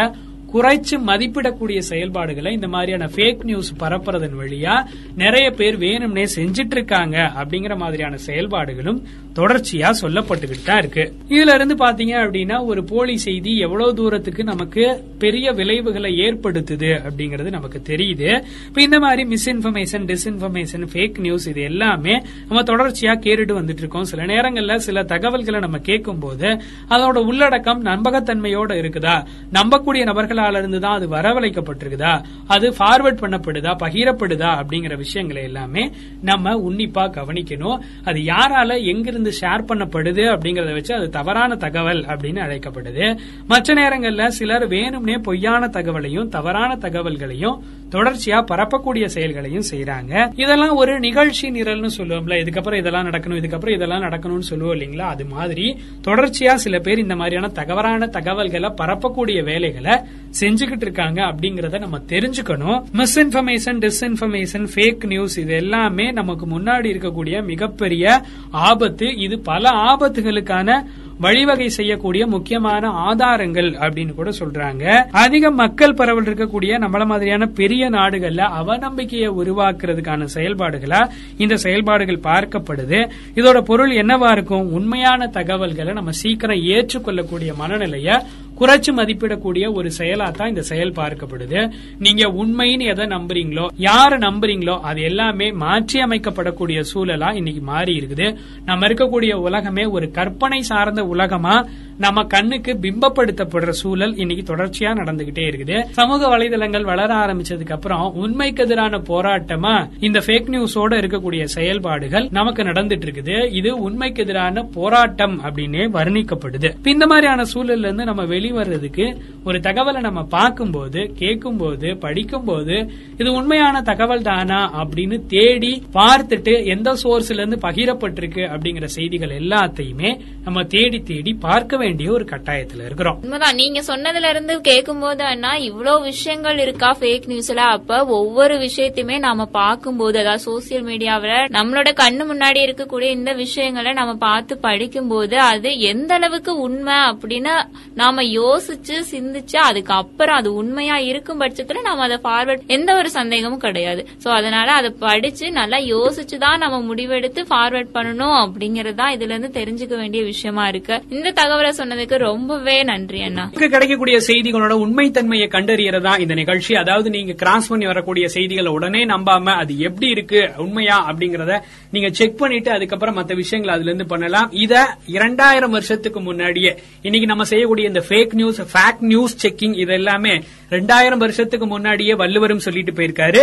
குறைச்சு மதிப்பிடக்கூடிய செயல்பாடுகளை இந்த மாதிரியான ஃபேக் நியூஸ் பரப்புறதன் வழியா நிறைய பேர் வேணும்னே செஞ்சிட்டு இருக்காங்க அப்படிங்கிற மாதிரியான செயல்பாடுகளும் தொடர்ச்சியா சொல்லப்பட்டுக்கிட்டு தான் இருக்கு. இதுல இருந்து பாத்தீங்க அப்படின்னா ஒரு போலி செய்தி எவ்வளவு தூரத்துக்கு நமக்கு பெரிய விளைவுகளை ஏற்படுத்துது அப்படிங்கறது நமக்கு தெரியுது. இப்ப இந்த மாதிரி மிஸ்இன்ஃபர்மேஷன் டிஸ்இன்ஃபர்மேஷன் ஃபேக் நியூஸ் இது எல்லாமே நம்ம தொடர்ச்சியா கேட்டுட்டு வந்துட்டு இருக்கோம் சில நேரங்கள்ல சில தகவல்களை நம்ம கேட்கும் போது அதோட உள்ளடக்கம் நம்பகத்தன்மையோட இருக்குதா? நம்பக்கூடிய இருந்து தான் அது வரவழைக்கப்பட்டிருக்குதா? அது ஃபார்வர்ட் பண்ணப்படுதா? பகிரப்படுதா? அப்படிங்கிற விஷயங்களை எல்லாமே நம்ம உன்னிப்பா கவனிக்கணும். அது யாரால எங்கிருந்து ஷேர் பண்ணப்படுது அப்படிங்கறத வச்சு அது தவறான தகவல் அப்படின்னு அழைக்கப்படுது. மற்ற நேரங்கள்ல சிலர் வேணும்னே பொய்யான தகவலையும் தவறான தகவல்களையும் தொடர்ச்சியா பரப்பக்கூடிய செயல்களையும் செய்யறாங்க இதெல்லாம் ஒரு நிகழ்ச்சி நிரல்னு சொல்லுவோம்ல. இதுக்கப்புறம் இதெல்லாம் நடக்கணும் இதுக்கப்புறம் இதெல்லாம் நடக்கணும்னு சொல்லுவோம் இல்லைங்களா? அது மாதிரி தொடர்ச்சியா சில பேர் இந்த மாதிரியான தகவலான தகவல்களை பரப்பக்கூடிய வேலைகளை செஞ்சுக்கிட்டு இருக்காங்க அப்படிங்கறத நம்ம தெரிஞ்சுக்கணும். மிஸ்இன்ஃபர்மேஷன் டிஸ்இன்ஃபர்மேஷன் ஃபேக் நியூஸ் இது எல்லாமே நமக்கு முன்னாடி இருக்கக்கூடிய மிகப்பெரிய ஆபத்து. இது பல ஆபத்துகளுக்கான வழிவகை செய்யக்கூடிய முக்கியமான ஆதாரங்கள் அப்படின்னு கூட சொல்றாங்க. அதிக மக்கள் பரவல் இருக்கக்கூடிய நம்மள மாதிரியான பெரிய நாடுகள்ல அவநம்பிக்கையை உருவாக்குறதுக்கான செயல்பாடுகளா இந்த செயல்பாடுகள் பார்க்கப்படுது. இதோட பொருள் என்னவா இருக்கும்? உண்மையான தகவல்களை நம்ம சீக்கிரம் ஏற்றுக்கொள்ளக்கூடிய மனநிலைய குறைச்சு மதிப்பிடக்கூடிய ஒரு செயலா தான் இந்த செயல் பார்க்கப்படுது. நீங்க உண்மைன்னு எதை நம்புறீங்களோ யார நம்புறீங்களோ அது எல்லாமே மாற்றி அமைக்கப்படக்கூடிய சூழலா இன்னைக்கு மாறி இருக்குது. நம்ம இருக்கக்கூடிய உலகமே ஒரு கற்பனை சார்ந்த உலகமா நம்ம கண்ணுக்கு பிம்பப்படுத்தப்படுற சூழல் இன்னைக்கு தொடர்ச்சியா நடந்துகிட்டே இருக்குது. சமூக வலைதளங்கள் வளர ஆரம்பிச்சதுக்கு அப்புறம் உண்மைக்கு எதிரான போராட்டமா இந்த ஃபேக் நியூஸோட இருக்கக்கூடிய செயல்பாடுகள் நமக்கு நடந்துட்டு இருக்குது. இது உண்மைக்கு எதிரான போராட்டம் அப்படின்னே வர்ணிக்கப்படுது. இந்த மாதிரியான சூழல்ல இருந்து நம்ம வெளிவரதுக்கு ஒரு தகவலை நம்ம பார்க்கும்போது படிக்கும் படிக்கும்போது இது உண்மையான தகவல் தானா அப்படின்னு தேடி பார்த்துட்டு எந்த சோர்ஸ்ல இருந்து பகிரப்பட்டிருக்கு அப்படிங்கிற செய்திகள் எல்லாத்தையுமே நம்ம தேடி தேடி பார்க்க வேண்டிய ஒரு கட்டாயத்துல இருக்கிறோம். உண்மைதான் நீங்க சொன்னதுல இருந்து கேட்கும்போது அண்ணா இவ்வளவு விஷயங்கள் இருக்கா ஃபேக் நியூஸ்ல அப்ப ஒவ்வொரு விஷயத்தையுமே நாம பார்க்கும்போது அதாவது சோசியல் மீடியாவில நம்மளோட கண்ணு முன்னாடி இருக்கக்கூடிய இந்த விஷயங்களை நம்ம பார்த்து படிக்கும் போது அது எந்த அளவுக்கு உண்மை அப்படின்னு நாம யோசிச்சு சிந்திச்சு அதுக்கு அப்புறம் அது உண்மையா இருக்கும் பட்சத்துல நாம அதை ஃபார்வர்ட் எந்த ஒரு சந்தேகமும் கிடையாது. சோ அதனால அதை படிச்சு நல்லா யோசிச்சு தான் நம்ம முடிவெடுத்து ஃபார்வர்ட் பண்ணணும் அப்படிங்கறது தான் இதுல இருந்து தெரிஞ்சுக்க வேண்டிய விஷயமா இருக்கு. இந்த தகவலை சொன்னதுக்கு ரொம்பவே நன்றி அண்ணா. கிடைக்கக்கூடிய செய்திகளோட உண்மைத்தன்மையை கண்டறியறதா இந்த நிகழ்ச்சி. அதாவது நீங்க கிராஸ் பண்ணி வரக்கூடிய செய்திகளை உடனே நம்பாம அது எப்படி இருக்கு உண்மையா அப்படிங்கறத நீங்க செக் பண்ணிட்டு அதுக்கப்புறம் மத்த விஷயங்களை அதுல இருந்து பண்ணலாம். இத இரண்டாயிரம் வருஷத்துக்கு முன்னாடியே இன்னைக்கு நம்ம செய்யக்கூடிய இந்த fake news fake news checking இது எல்லாமே ரெண்டாயிரம் வருஷத்துக்கு முன்னாடியே வள்ளுவரும் சொல்லிட்டு போயிருக்காரு.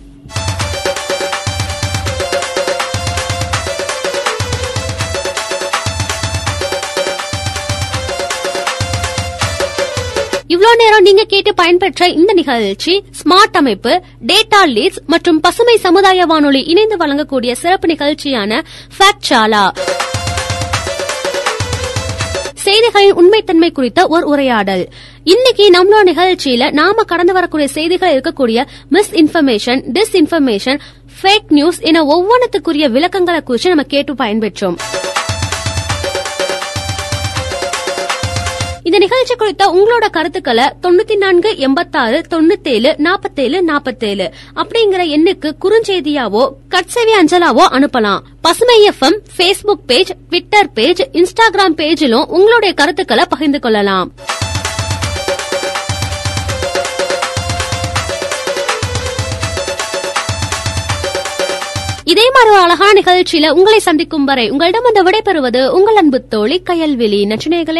இவ்வளவு நேரம் நீங்க கேட்டு பயன்பெற்ற இந்த நிகழ்ச்சி ஸ்மார்ட் அமைப்பு டேட்டா லீட்ஸ் மற்றும் பசுமை சமுதாய வானொலி இணைந்து வழங்கக்கூடிய சிறப்பு நிகழ்ச்சியான ஃபேக்ட் சாலா செய்திகளின் உண்மைத்தன்மை குறித்த ஒரு உரையாடல். இன்னைக்கு நம்மளோட நிகழ்ச்சியில நாம கடந்து வரக்கூடிய செய்திகள் இருக்கக்கூடிய misinformation disinformation fake news என ஒவ்வொன்றுத்துக்குரிய விளக்கங்களை குறித்து நம்ம கேட்டு பயன்பெற்றோம். இந்த நிகழ்ச்சி குறித்த உங்களோட கருத்துக்களை தொண்ணூத்தி நான்கு எண்பத்தாறு தொண்ணூத்தேழு நாப்பத்தேழு நாப்பத்தேழு அப்படிங்கிற எண்ணுக்கு குறுஞ்செய்தியாவோ கட்செவி அஞ்சலாவோ அனுப்பலாம். Pasumai FM Facebook page Twitter page Instagram பேஜிலும் உங்களுடைய கருத்துக்களை பகிர்ந்து கொள்ளலாம். இதே மாதிரி ஒரு அழகான நிகழ்ச்சியில உங்களை சந்திக்கும் வரை உங்களிடம் அந்த விடைபெறுவது உங்கள் அன்பு தோழி கயல்விழி. நச்சினைகளே